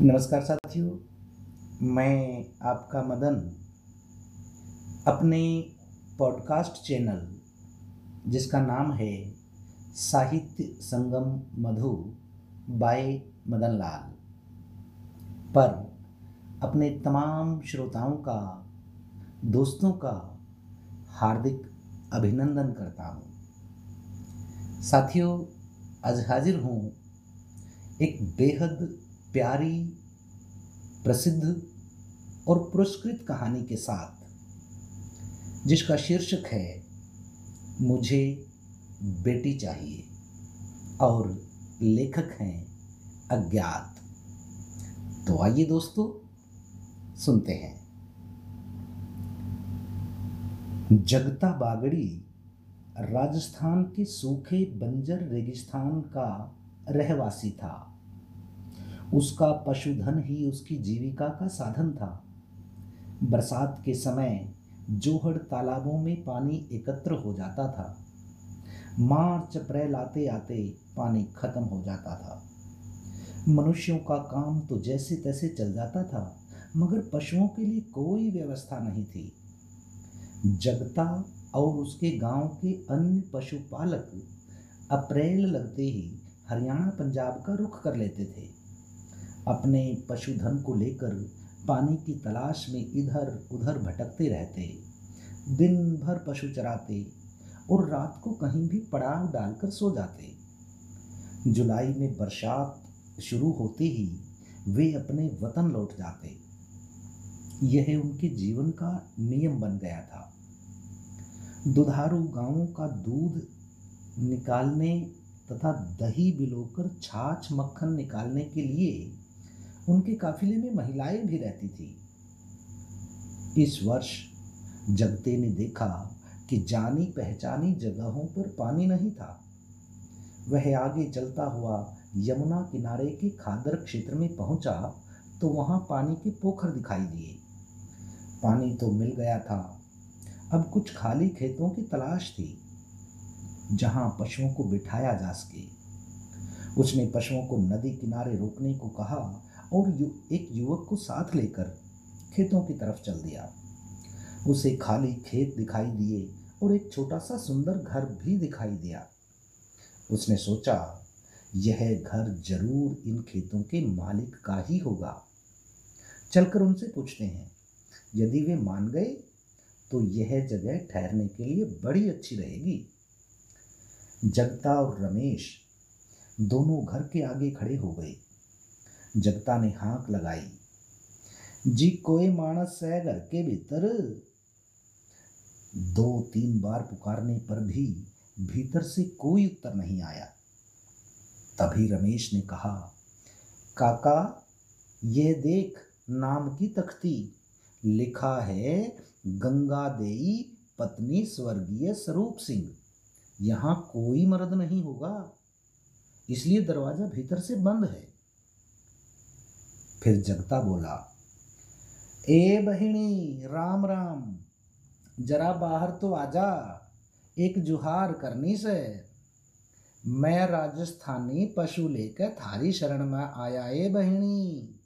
नमस्कार साथियों, मैं आपका मदन। अपने पॉडकास्ट चैनल जिसका नाम है साहित्य संगम मधु बाय मदन लाल, पर अपने तमाम श्रोताओं का, दोस्तों का हार्दिक अभिनंदन करता हूँ। साथियों, आज हाजिर हूँ एक बेहद प्यारी, प्रसिद्ध और पुरस्कृत कहानी के साथ, जिसका शीर्षक है, मुझे बेटी चाहिए और लेखक हैं अज्ञात। तो आइए दोस्तों, सुनते हैं। जगता बागड़ी, राजस्थान के सूखे बंजर रेगिस्तान का रहवासी था। उसका पशुधन ही उसकी जीविका का साधन था। बरसात के समय जोहड़ तालाबों में पानी एकत्र हो जाता था। मार्च, अप्रैल आते आते पानी खत्म हो जाता था। मनुष्यों का काम तो जैसे तैसे चल जाता था, मगर पशुओं के लिए कोई व्यवस्था नहीं थी। जगता और उसके गाँव के अन्य पशुपालक अप्रैल लगते ही हरियाणा, पंजाब का रुख कर लेते थे। अपने पशुधन को लेकर पानी की तलाश में इधर उधर भटकते रहते। दिन भर पशु चराते और रात को कहीं भी पड़ाव डालकर सो जाते। जुलाई में बरसात शुरू होते ही वे अपने वतन लौट जाते। यह उनके जीवन का नियम बन गया था। दुधारू गाँवों का दूध निकालने तथा दही बिलोकर छाछ मक्खन निकालने के लिए उनके काफिले में महिलाएँ भी रहती थी। इस वर्ष जगते ने देखा कि जानी पहचानी जगहों पर पानी नहीं था। वह आगे चलता हुआ यमुना किनारे के खादर क्षेत्र में पहुँचा तो वहाँ पानी के पोखर दिखाई दिए। पानी तो मिल गया था। अब कुछ खाली खेतों की तलाश थी, जहाँ पशुओं को बिठाया जा सके। उसने पशुओं को नदी किनारे रोकने को कहा और यु, एक युवक को साथ लेकर खेतों की तरफ़ चल दिया। उसे खाली खेत दिखाई दिए और एक छोटा सा सुंदर घर भी दिखाई दिया। उसने सोचा यह घर ज़रूर इन खेतों के मालिक का ही होगा। चलकर उनसे पूछते हैं यदि वे मान गए तो यह जगह ठहरने के लिए बड़ी अच्छी रहेगी। जगता और रमेश दोनों घर के आगे खड़े हो गए। जगता ने हाँक लगाई। जी कोई मानस है घर के भीतर? दो तीन बार पुकारने पर भी भीतर से कोई उत्तर नहीं आया। तभी रमेश ने कहा, काका, ये देख नाम की तख्ती। लिखा है, गंगा देई पत्नी स्वर्गीय स्वरूप सिंह। यहाँ कोई मर्द नहीं होगा। इसलिए दरवाज़ा भीतर से बंद है। फिर जगता बोला, ए बहिणी, राम राम, जरा बाहर तो आजा एक जुहार करनी से। मैं राजस्थानी पशु लेकर थारी शरण में आया, ए बहिणी।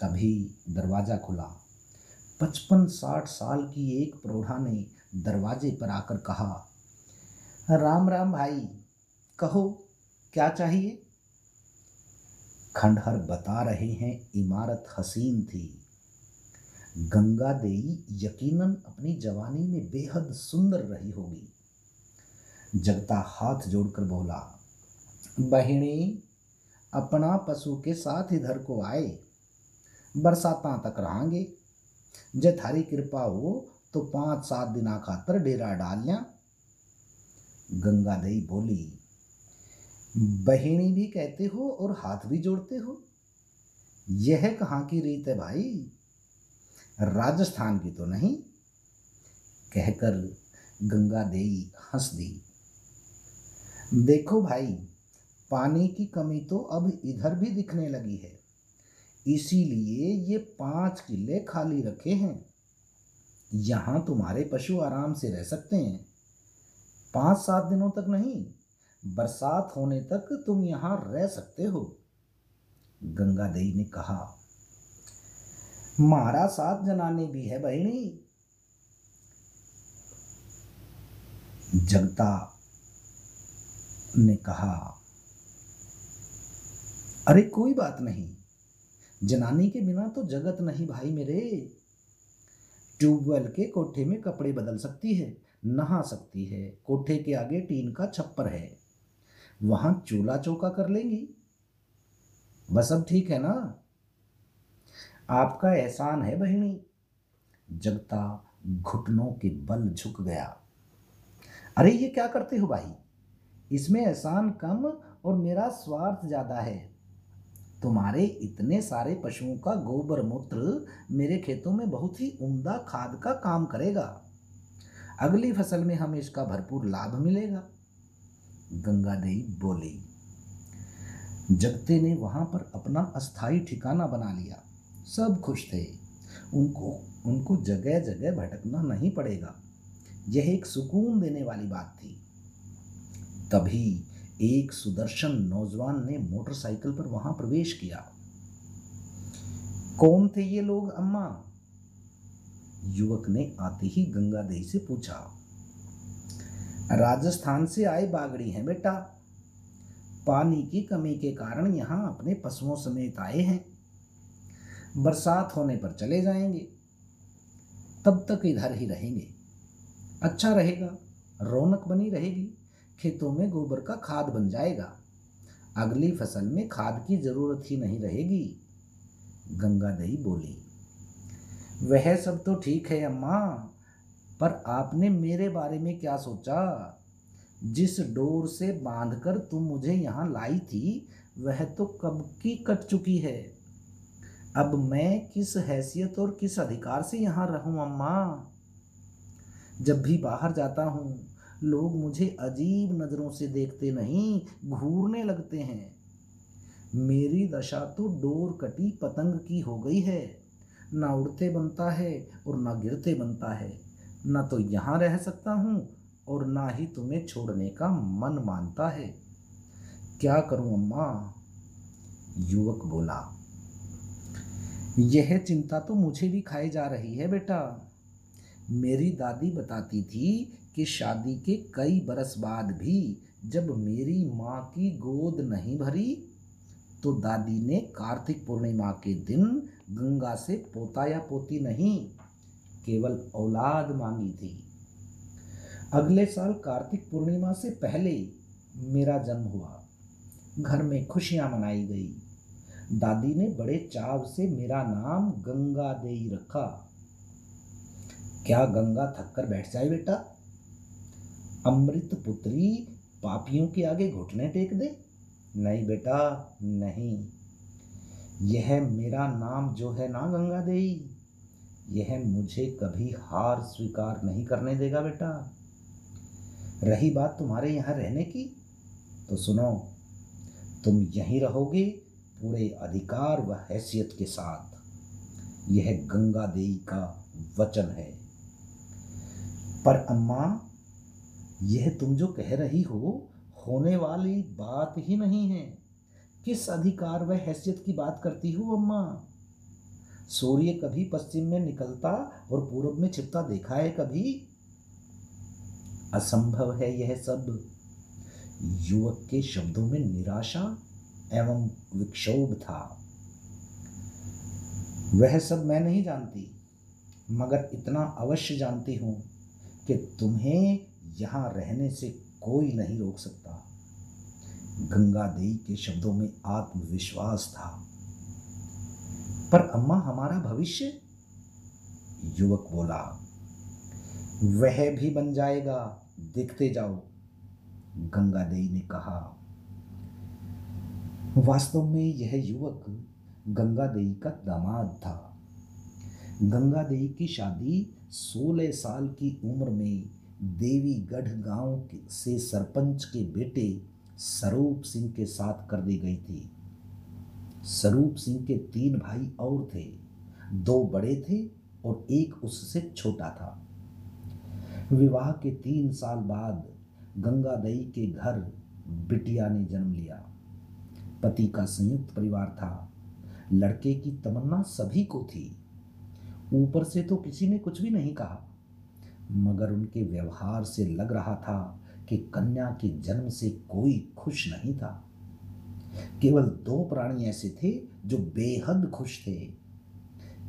तभी दरवाज़ा खुला। पचपन साठ साल की एक प्रौढ़ा ने दरवाजे पर आकर कहा, राम राम भाई, कहो, क्या चाहिए? खंडहर बता रहे हैं, इमारत हसीन थी। गंगा देई यकीनन अपनी जवानी में बेहद सुंदर रही होगी। जगता हाथ जोड़कर बोला, बहिणी, अपना पशु के साथ इधर को आए। बरसाता तक रहेंगे। जे थारी कृपा हो तो पाँच सात दिना खातर डेरा डाल लिया गंगा देई बोली बहिणी भी कहते हो और हाथ भी जोड़ते हो। यह कहाँ की रीत है भाई? राजस्थान की तो नहीं। कहकर गंगा देई हंस दी। देखो भाई, पानी की कमी तो अब इधर भी दिखने लगी है। इसीलिए ये पाँच किले खाली रखे हैं। यहाँ तुम्हारे पशु आराम से रह सकते हैं। पाँच सात दिनों तक नहीं बरसात होने तक तुम यहाँ रह सकते हो। गंगा देई ने कहा, मारा साथ जनाने भी है बहनी जगता ने कहा, अरे कोई बात नहीं, जनानी के बिना तो जगत नहीं भाई मेरे। ट्यूबवेल के कोठे में कपड़े बदल सकती है, नहा सकती है, कोठे के आगे टीन का छप्पर है। वहाँ चूल्हा चौका कर लेंगी। बस अब ठीक है ना? आपका एहसान है बहिनी। जगता घुटनों के बल झुक गया। अरे, ये क्या करते हो भाई? इसमें एहसान कम और मेरा स्वार्थ ज़्यादा है। तुम्हारे इतने सारे पशुओं का गोबर मूत्र मेरे खेतों में बहुत ही उम्दा खाद का काम करेगा। अगली फ़सल में हमें इसका भरपूर लाभ मिलेगा। गंगा देवी बोली, जगते ने वहाँ पर अपना अस्थाई ठिकाना बना लिया। सब खुश थे। उनको उनको जगह जगह भटकना नहीं पड़ेगा। यह एक सुकून देने वाली बात थी। तभी एक सुदर्शन नौजवान ने मोटरसाइकिल पर वहाँ प्रवेश किया। कौन थे ये लोग, अम्मा? युवक ने आते ही गंगा देवी से पूछा। राजस्थान से आए बागड़ी हैं बेटा। पानी की कमी के कारण यहाँ अपने पशुओं समेत आए हैं। बरसात होने पर चले जाएँगे। तब तक इधर ही रहेंगे। अच्छा रहेगा, रौनक बनी रहेगी, खेतों में गोबर का खाद बन जाएगा। अगली फ़सल में खाद की ज़रूरत ही नहीं रहेगी। गंगा दही बोली, वह सब तो ठीक है, अम्मा। पर आपने मेरे बारे में क्या सोचा? जिस डोर से बांधकर तुम मुझे यहाँ लाई थी, वह तो कब की कट चुकी है? अब मैं किस हैसियत और किस अधिकार से यहाँ रहूँ अम्मा? जब भी बाहर जाता हूँ, लोग मुझे अजीब नज़रों से देखते नहीं, घूरने लगते हैं। मेरी दशा तो डोर कटी पतंग की हो गई है। ना उड़ते बनता है और ना गिरते बनता है। ना तो यहाँ रह सकता हूँ और ना ही तुम्हें छोड़ने का मन मानता है। क्या करूँ अम्मा? युवक बोला, यह चिंता तो मुझे भी खाई जा रही है बेटा। मेरी दादी बताती थी कि शादी के कई बरस बाद भी जब मेरी माँ की गोद नहीं भरी तो दादी ने कार्तिक पूर्णिमा के दिन गंगा से पोता या पोती नहीं केवल औलाद मांगी थी। अगले साल कार्तिक पूर्णिमा से पहले मेरा जन्म हुआ। घर में खुशियाँ मनाई गई। दादी ने बड़े चाव से मेरा नाम गंगा देई रखा। क्या गंगा थककर बैठ जाए बेटा? अमृत पुत्री पापियों के आगे घुटने टेक दे। नहीं बेटा, नहीं। यह मेरा नाम जो है ना गंगा देई। यह मुझे कभी हार स्वीकार नहीं करने देगा बेटा। रही बात तुम्हारे यहाँ रहने की? तो सुनो, तुम यहीं रहोगे पूरे अधिकार व हैसियत के साथ। यह गंगा देवी का वचन है। पर अम्मा, यह तुम जो कह रही हो, होने वाली बात ही नहीं है। किस अधिकार व हैसियत की बात करती हो अम्मा? सूर्य कभी पश्चिम में निकलता और पूर्व में छिपता देखा है कभी? असंभव है यह सब। युवक के शब्दों में निराशा एवं विक्षोभ था। वह सब मैं नहीं जानती, मगर इतना अवश्य जानती हूँ कि तुम्हें यहाँ रहने से कोई नहीं रोक सकता। गंगा देई के शब्दों में आत्मविश्वास था। पर अम्मा हमारा भविष्य? युवक बोला, वह भी बन जाएगा, देखते जाओ। गंगा देई ने कहा, वास्तव में यह युवक गंगा देई का दामाद था। गंगा देई की शादी सोलह साल की उम्र में देवीगढ़ गाँव से सरपंच के बेटे स्वरूप सिंह के साथ कर दी गई थी। स्वरूप सिंह के तीन भाई और थे। दो बड़े थे और एक उससे छोटा था। विवाह के तीन साल बाद गंगादई के घर बिटिया ने जन्म लिया। पति का संयुक्त परिवार था। लड़के की तमन्ना सभी को थी। ऊपर से तो किसी ने कुछ भी नहीं कहा। मगर उनके व्यवहार से लग रहा था कि कन्या के जन्म से कोई खुश नहीं था। केवल दो प्राणी ऐसे थे जो बेहद खुश थे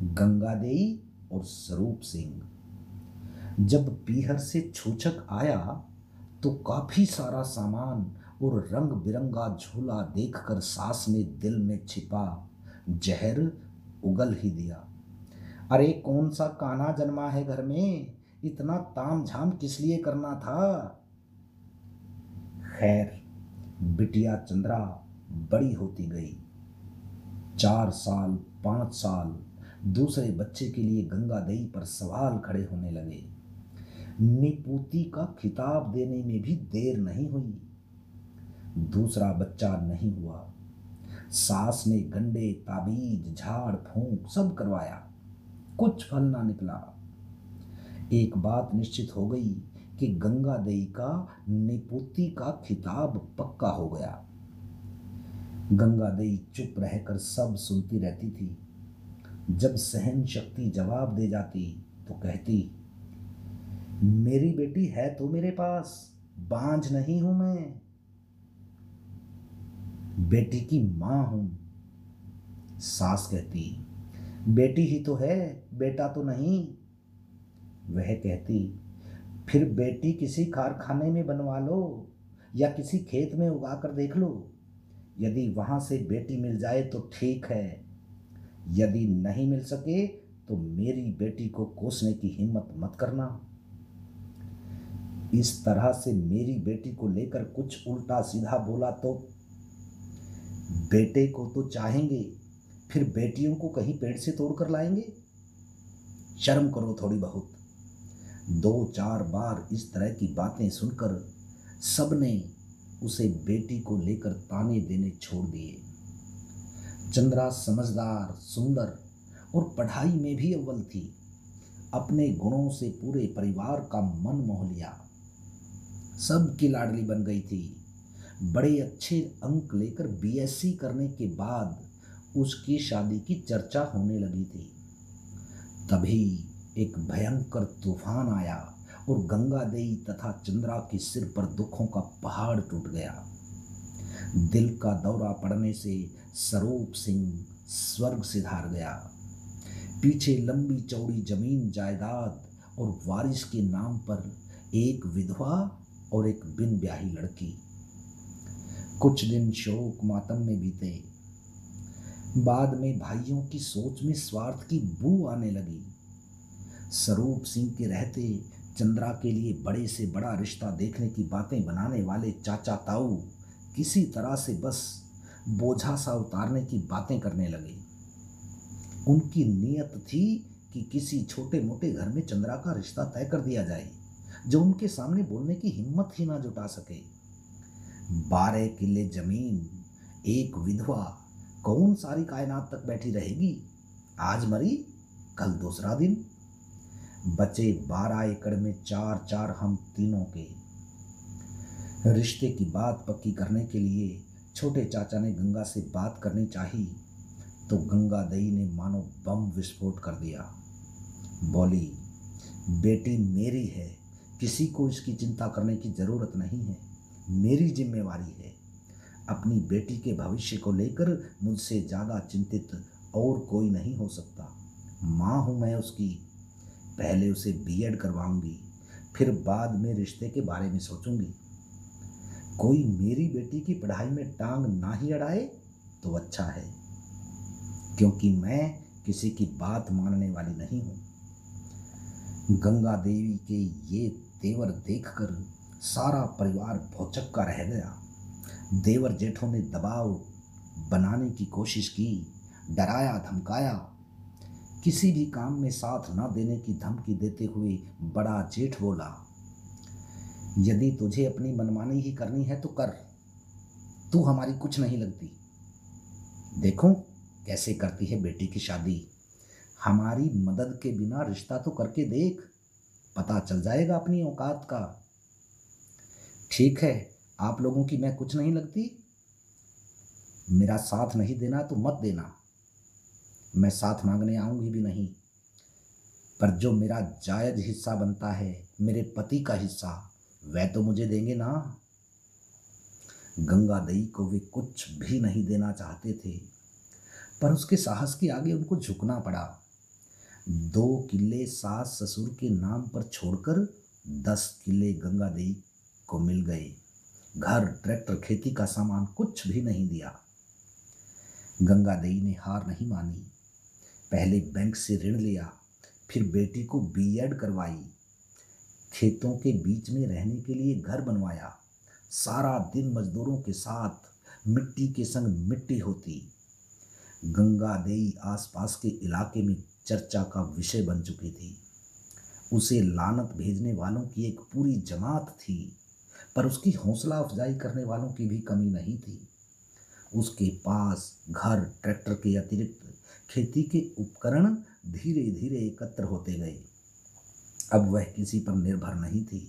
गंगा देई और स्वरूप सिंह। जब पीहर से छूछक आया तो काफ़ी सारा सामान और रंग बिरंगा झूला देखकर सास ने दिल में छिपा, जहर उगल ही दिया। अरे कौन सा काना जन्मा है घर में? इतना ताम झाम किस लिए करना था? खैर, बिटिया चंद्रा बड़ी होती गई। चार साल, पाँच साल, दूसरे बच्चे के लिए गंगा दई पर सवाल खड़े होने लगे। निपूती का खिताब देने में भी देर नहीं हुई। दूसरा बच्चा नहीं हुआ। सास ने गंडे, ताबीज, झाड़, फूंक सब करवाया। कुछ फल ना निकला। एक बात निश्चित हो गई कि गंगा का, निपुती का खिताब पक्का हो गया। गंगा दई चुप रहकर सब सुनती रहती थी। जब सहन शक्ति जवाब दे जाती तो कहती, मेरी बेटी है तो मेरे पास, बांझ नहीं हूँ मैं। बेटी की माँ हूँ। सास कहती, बेटी ही तो है, बेटा तो नहीं। वह कहती, फिर बेटी किसी कारखाने में बनवा लो या किसी खेत में उगा कर देख लो। यदि वहाँ से बेटी मिल जाए तो ठीक है। यदि नहीं मिल सके तो मेरी बेटी को कोसने की हिम्मत मत करना। इस तरह से मेरी बेटी को लेकर कुछ उल्टा सीधा बोला तो बेटे को तो चाहेंगे, फिर बेटियों को कहीं पेड़ से तोड़ कर लाएँगे? शर्म करो थोड़ी बहुत। दो चार बार इस तरह की बातें सुनकर सबने उसे बेटी को लेकर ताने देने छोड़ दिए। चंद्रा समझदार, सुंदर और पढ़ाई में भी अव्वल थी। अपने गुणों से पूरे परिवार का मन मोह लिया। सबकी लाडली बन गई थी। बड़े अच्छे अंक लेकर बीएससी करने के बाद उसकी शादी की चर्चा होने लगी थी। तभी एक भयंकर तूफ़ान आया। और गंगा देई तथा चंद्रा के सिर पर दुखों का पहाड़ टूट गया। दिल का दौरा पड़ने से स्वरूप सिंह स्वर्ग सिधार गया। पीछे लंबी चौड़ी ज़मीन जायदाद और वारिस के नाम पर एक विधवा और एक बिन ब्याही लड़की। कुछ दिन शोक मातम में बीते। बाद में भाइयों की सोच में स्वार्थ की बू आने लगी। स्वरूप सिंह के रहते चंद्रा के लिए बड़े से बड़ा रिश्ता देखने की बातें बनाने वाले चाचा ताऊ किसी तरह से बस बोझा सा उतारने की बातें करने लगे। उनकी नीयत थी कि किसी छोटे मोटे घर में चंद्रा का रिश्ता तय कर दिया जाए, जो उनके सामने बोलने की हिम्मत ही ना जुटा सके। बारह किले ज़मीन, एक विधवा, कौन सारी कायनात तक बैठी रहेगी? आज मरी, कल दूसरा दिन। बचे बारह एकड़ में चार चार हम तीनों के। रिश्ते की बात पक्की करने के लिए छोटे चाचा ने गंगा से बात करनी चाही तो गंगा दई ने मानो बम विस्फोट कर दिया। बोली, बेटी मेरी है, किसी को इसकी चिंता करने की ज़रूरत नहीं है। मेरी जिम्मेवारी है। अपनी बेटी के भविष्य को लेकर मुझसे ज़्यादा चिंतित और कोई नहीं हो सकता। माँ हूँ मैं उसकी। पहले उसे बीएड करवाऊँगी, फिर बाद में रिश्ते के बारे में सोचूँगी। कोई मेरी बेटी की पढ़ाई में टांग ना ही अड़ाए तो अच्छा है, क्योंकि मैं किसी की बात मानने वाली नहीं हूँ। गंगा देवी के ये तेवर देखकर सारा परिवार भौचक्का रह गया। देवर जेठों ने दबाव बनाने की कोशिश की, डराया, धमकाया किसी भी काम में साथ न देने की धमकी देते हुए बड़ा जेठ बोला, यदि तुझे अपनी मनमानी ही करनी है तो कर। तू हमारी कुछ नहीं लगती। देखो कैसे करती है बेटी की शादी। हमारी मदद के बिना रिश्ता तो करके देख। पता चल जाएगा अपनी औकात का। ठीक है, आप लोगों की मैं कुछ नहीं लगती। मेरा साथ नहीं देना तो मत देना। मैं साथ मांगने आऊँगी भी नहीं। पर जो मेरा जायज़ हिस्सा बनता है, मेरे पति का हिस्सा, वह तो मुझे देंगे ना। गंगा दई को वे कुछ भी नहीं देना चाहते थे, पर उसके साहस के आगे उनको झुकना पड़ा। दो किले सास ससुर के नाम पर छोड़कर दस किले गंगा देई को मिल गए। घर, ट्रैक्टर, खेती का सामान कुछ भी नहीं दिया। गंगा देई ने हार नहीं मानी। पहले बैंक से ऋण लिया, फिर बेटी को बीएड करवाई, खेतों के बीच में रहने के लिए घर बनवाया, सारा दिन मजदूरों के साथ मिट्टी के संग मिट्टी होती गंगा देई आसपास के इलाके में चर्चा का विषय बन चुकी थी। उसे लानत भेजने वालों की एक पूरी जमात थी, पर उसकी हौसला अफजाई करने वालों की भी कमी नहीं थी। उसके पास घर, ट्रैक्टर के अतिरिक्त खेती के उपकरण धीरे धीरे एकत्र होते गए। अब वह किसी पर निर्भर नहीं थी।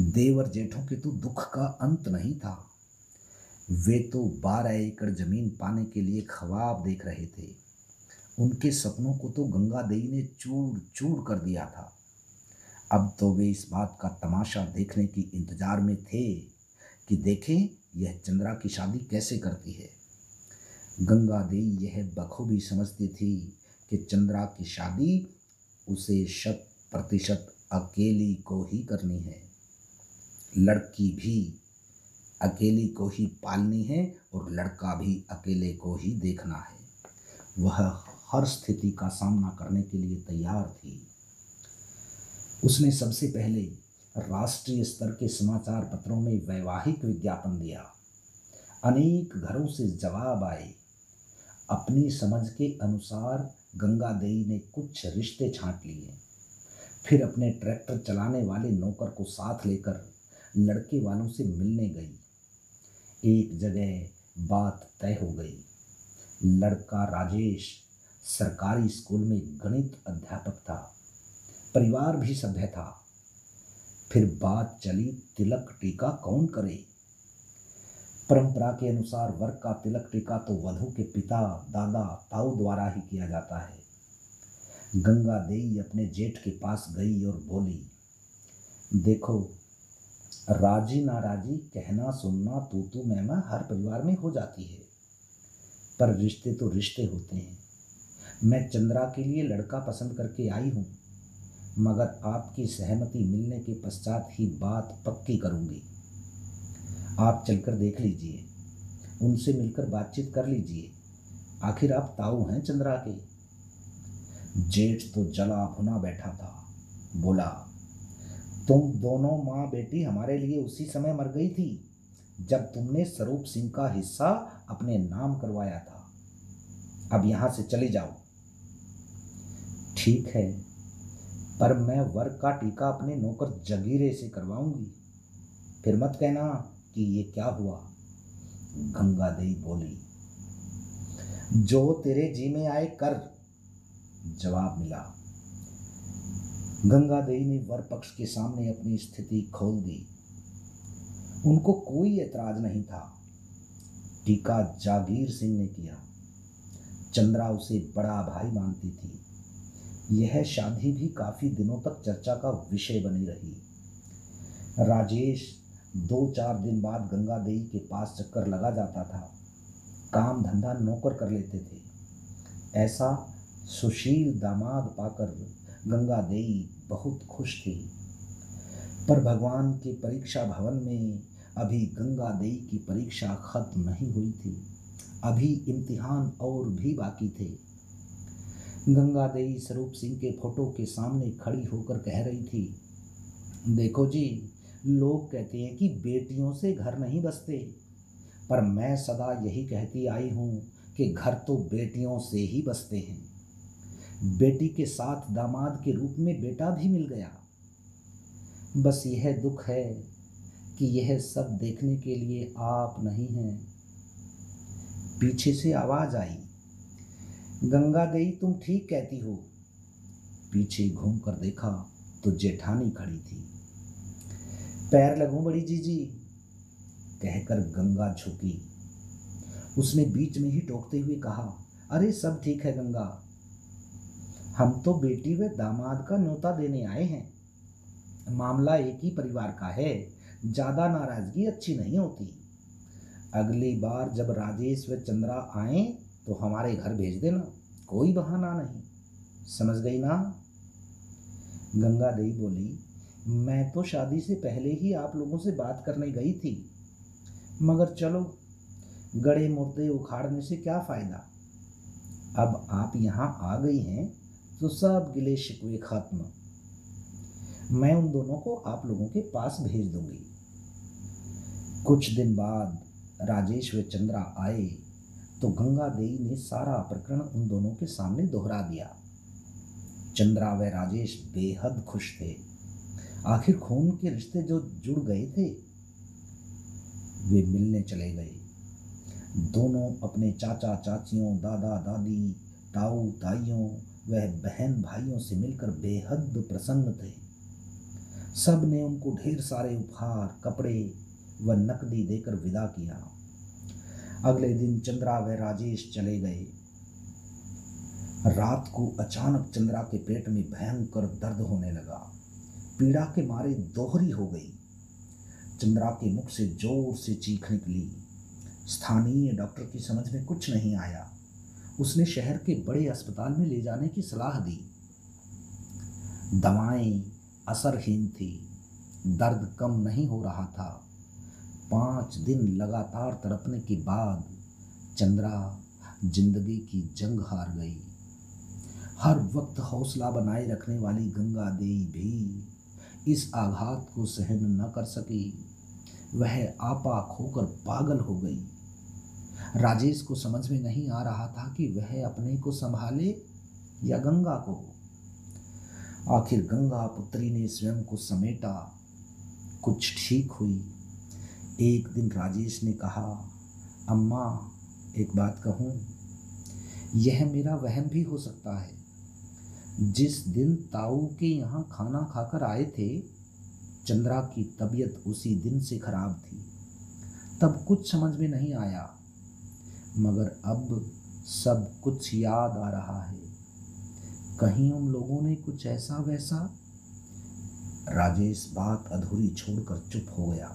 देवर जेठों के तो दुख का अंत नहीं था। वे तो बारह एकड़ ज़मीन पाने के लिए ख्वाब देख रहे थे। उनके सपनों को तो गंगा देवी ने चूर चूर कर दिया था। अब तो वे इस बात का तमाशा देखने की इंतज़ार में थे कि देखें यह चंद्रा की शादी कैसे करती है। गंगा देवी यह बखूबी समझती थी कि चंद्रा की शादी उसे शत प्रतिशत अकेली को ही करनी है। लड़की भी अकेली को ही पालनी है और लड़का भी अकेले को ही देखना है। वह हर स्थिति का सामना करने के लिए तैयार थी। उसने सबसे पहले राष्ट्रीय स्तर के समाचार पत्रों में वैवाहिक विज्ञापन दिया। अनेक घरों से जवाब आए अपनी समझ के अनुसार गंगा देई ने कुछ रिश्ते छांट लिए। फिर अपने ट्रैक्टर चलाने वाले नौकर को साथ लेकर लड़के वालों से मिलने गई। एक जगह बात तय हो गई। लड़का राजेश सरकारी स्कूल में गणित अध्यापक था। परिवार भी सभ्य था। फिर बात चली, तिलक टीका कौन करे? परंपरा के अनुसार वर्ग का तिलक टीका तो वधु के पिता, दादा, ताऊ द्वारा ही किया जाता है। गंगा देई अपने जेठ के पास गई और बोली, देखो, राज़ी नाराजी, कहना सुनना तू तू मैमा हर परिवार में हो जाती है। पर रिश्ते तो रिश्ते होते हैं। मैं चंद्रा के लिए लड़का पसंद करके आई हूँ, मगर आपकी सहमति मिलने के पश्चात ही बात पक्की करूँगी। आप चलकर देख लीजिए। उनसे मिलकर बातचीत कर लीजिए। आखिर आप ताऊ हैं चंद्रा के? जेठ तो जला भुना बैठा था। बोला, तुम दोनों माँ बेटी हमारे लिए उसी समय मर गई थी, जब तुमने स्वरूप सिंह का हिस्सा अपने नाम करवाया था। अब यहाँ से चले जाओ। ठीक है, पर मैं वर्ग का टीका अपने नौकर जगीरे से करवाऊँगी। फिर मत कहना कि ये क्या हुआ? गंगा देई बोली, जो तेरे जी में आए कर, जवाब मिला। गंगा देई ने वर पक्ष के सामने अपनी स्थिति खोल दी। उनको कोई ऐतराज नहीं था। टीका जागीर सिंह ने किया। चंद्रा उसे बड़ा भाई मानती थी। यह शादी भी काफ़ी दिनों तक चर्चा का विषय बनी रही। राजेश दो चार दिन बाद गंगा देई के पास चक्कर लगा जाता था। काम धंधा नौकर कर लेते थे। ऐसा सुशील दामाद पाकर गंगा देई बहुत खुश थी। पर भगवान के परीक्षा भवन में अभी गंगा देई की परीक्षा खत्म नहीं हुई थी। अभी इम्तिहान और भी बाकी थे। गंगा देई स्वरूप सिंह के फ़ोटो के सामने खड़ी होकर कह रही थी, देखो जी लोग कहते हैं कि बेटियों से घर नहीं बसते। पर मैं सदा यही कहती आई हूँ कि घर तो बेटियों से ही बसते हैं। बेटी के साथ दामाद के रूप में बेटा भी मिल गया। बस यह दुख है कि यह सब देखने के लिए आप नहीं हैं। पीछे से आवाज़ आई, गंगा गई, तुम ठीक कहती हो। पीछे घूम कर देखा तो जेठानी खड़ी थी। पैर लगू बड़ी जीजी, कहकर गंगा झुकी। उसने बीच में ही टोकते हुए कहा, अरे, सब ठीक है गंगा। हम तो बेटी व दामाद का न्योता देने आए हैं। मामला एक ही परिवार का है, ज़्यादा नाराज़गी अच्छी नहीं होती। अगली बार जब राजेश व चंद्रा आए तो हमारे घर भेज देना, कोई बहाना नहीं। समझ गई ना? गंगा देवी बोली मैं तो शादी से पहले ही आप लोगों से बात करने गई थी। मगर चलो, गड़े मुर्दे उखाड़ने से क्या फ़ायदा? अब आप यहाँ आ गई हैं तो सब गिले शिकवे खत्म। मैं उन दोनों को आप लोगों के पास भेज दूँगी। कुछ दिन बाद राजेश व चंद्रा आए तो गंगा देवी ने सारा प्रकरण उन दोनों के सामने दोहरा दिया। चंद्रा व राजेश बेहद खुश थे। आखिर खून के रिश्ते जो जुड़ गए थे, वे मिलने चले गए। दोनों अपने चाचा, चाचियों, दादा, दादी, ताऊ, ताइयों व बहन भाइयों से मिलकर बेहद प्रसन्न थे। सबने उनको ढेर सारे उपहार, कपड़े व नकदी देकर विदा किया। अगले दिन चंद्रा व राजेश चले गए। रात को अचानक चंद्रा के पेट में भयंकर दर्द होने लगा। पीड़ा के मारे दोहरी हो गई। चंद्रा के मुख से ज़ोर से चीख निकली। स्थानीय डॉक्टर की समझ में कुछ नहीं आया। उसने शहर के बड़े अस्पताल में ले जाने की सलाह दी। दवाएँ असरहीन थी। दर्द कम नहीं हो रहा था। पाँच दिन लगातार तड़पने के बाद चंद्रा ज़िंदगी की जंग हार गई। हर वक्त हौसला बनाए रखने वाली गंगा देवी भी इस आघात को सहन न कर सकी। वह आपा खोकर पागल हो गई। राजेश को समझ में नहीं आ रहा था कि वह अपने को संभाले या गंगा को। आखिर गंगा पुत्री ने स्वयं को समेटा। कुछ ठीक हुई। एक दिन राजेश ने कहा, अम्मा, एक बात कहूँ। यह मेरा वहम भी हो सकता है। जिस दिन ताऊ के यहाँ खाना खाकर आए थे, चंद्रा की तबीयत उसी दिन से खराब थी। तब कुछ समझ में नहीं आया, मगर अब सब कुछ याद आ रहा है। कहीं उन लोगों ने कुछ ऐसा वैसा? राजेश बात अधूरी छोड़कर चुप हो गया।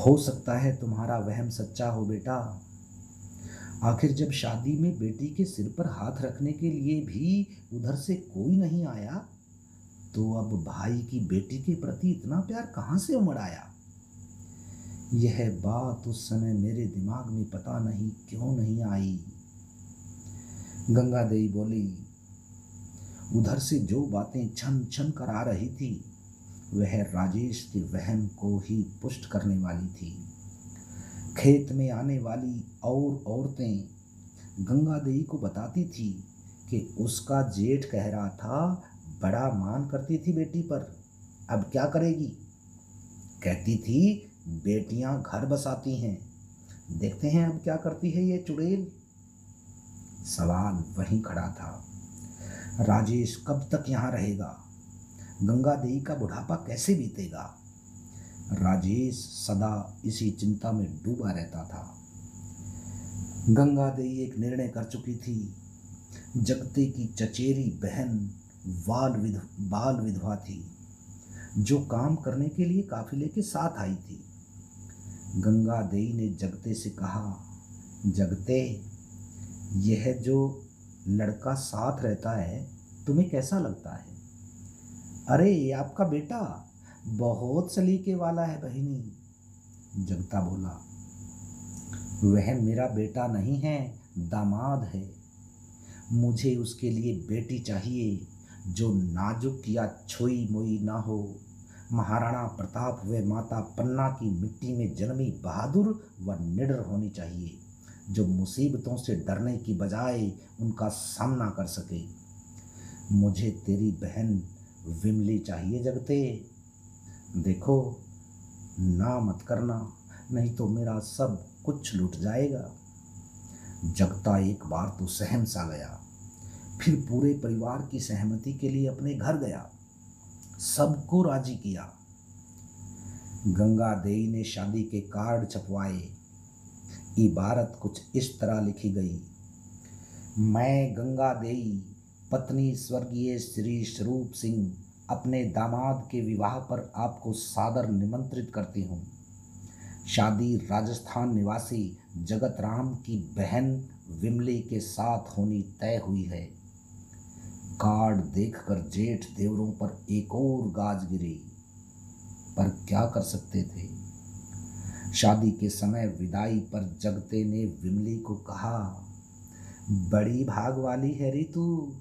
हो सकता है तुम्हारा वहम सच्चा हो बेटा। आखिर जब शादी में बेटी के सिर पर हाथ रखने के लिए भी उधर से कोई नहीं आया तो अब भाई की बेटी के प्रति इतना प्यार कहाँ से उमड़ आया? यह बात उस समय मेरे दिमाग में पता नहीं क्यों नहीं आई। गंगा देवी बोली, उधर से जो बातें छन छन कर आ रही थी, वह राजेश के वहन को ही पुष्ट करने वाली थी। खेत में आने वाली और औरतें गंगा देवी को बताती थी कि उसका जेठ कह रहा था, बड़ा मान करती थी बेटी पर, अब क्या करेगी? कहती थी, बेटियाँ घर बसाती हैं, देखते हैं अब क्या करती है ये चुड़ैल? सवाल वहीं खड़ा था। राजेश कब तक यहाँ रहेगा? गंगा देवी का बुढ़ापा कैसे बीतेगा? राजेश सदा इसी चिंता में डूबा रहता था। गंगा देवी एक निर्णय कर चुकी थी। जगते की चचेरी बहन बाल विध, बाल विधवा थी, जो काम करने के लिए काफिले के साथ आई थी। गंगा देई ने जगते से कहा, जगते, यह जो लड़का साथ रहता है, तुम्हें कैसा लगता है? अरे, ये आपका बेटा बहुत सलीके वाला है बहिनी जगता बोला। वह मेरा बेटा नहीं है, दामाद है। मुझे उसके लिए बेटी चाहिए, जो नाजुक या छोई मोई ना हो। महाराणा प्रताप व माता पन्ना की मिट्टी में जन्मी बहादुर व निडर होनी चाहिए, जो मुसीबतों से डरने की बजाय उनका सामना कर सके। मुझे तेरी बहन विमली चाहिए जगते देखो, ना मत करना, नहीं तो मेरा सब कुछ लुट जाएगा। जगता एक बार तो सहम सा गया, फिर पूरे परिवार की सहमति के लिए अपने घर गया, सबको राज़ी किया। गंगा देई ने शादी के कार्ड छपवाए, इबारत कुछ इस तरह लिखी गई, मैं गंगा देई पत्नी स्वर्गीय श्री स्वरूप सिंह अपने दामाद के विवाह पर आपको सादर निमंत्रित करती हूँ। शादी राजस्थान निवासी जगत राम की बहन विमली के साथ होनी तय हुई है। कार्ड देखकर जेठ देवरों पर एक और गाज गिरी। पर क्या कर सकते थे? शादी के समय विदाई पर जगते ने विमली को कहा, बड़ी भाग वाली है री तू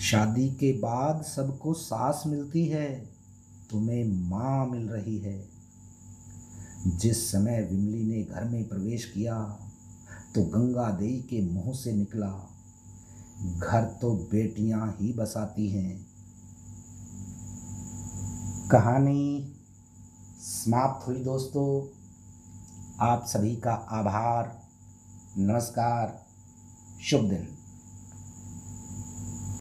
शादी के बाद सबको सास मिलती है, तुम्हें माँ मिल रही है। जिस समय विमली ने घर में प्रवेश किया तो गंगा देई के मुँह से निकला। घर तो बेटियाँ ही बसाती हैं। कहानी समाप्त हुई दोस्तों। आप सभी का आभार, नमस्कार, शुभ दिन।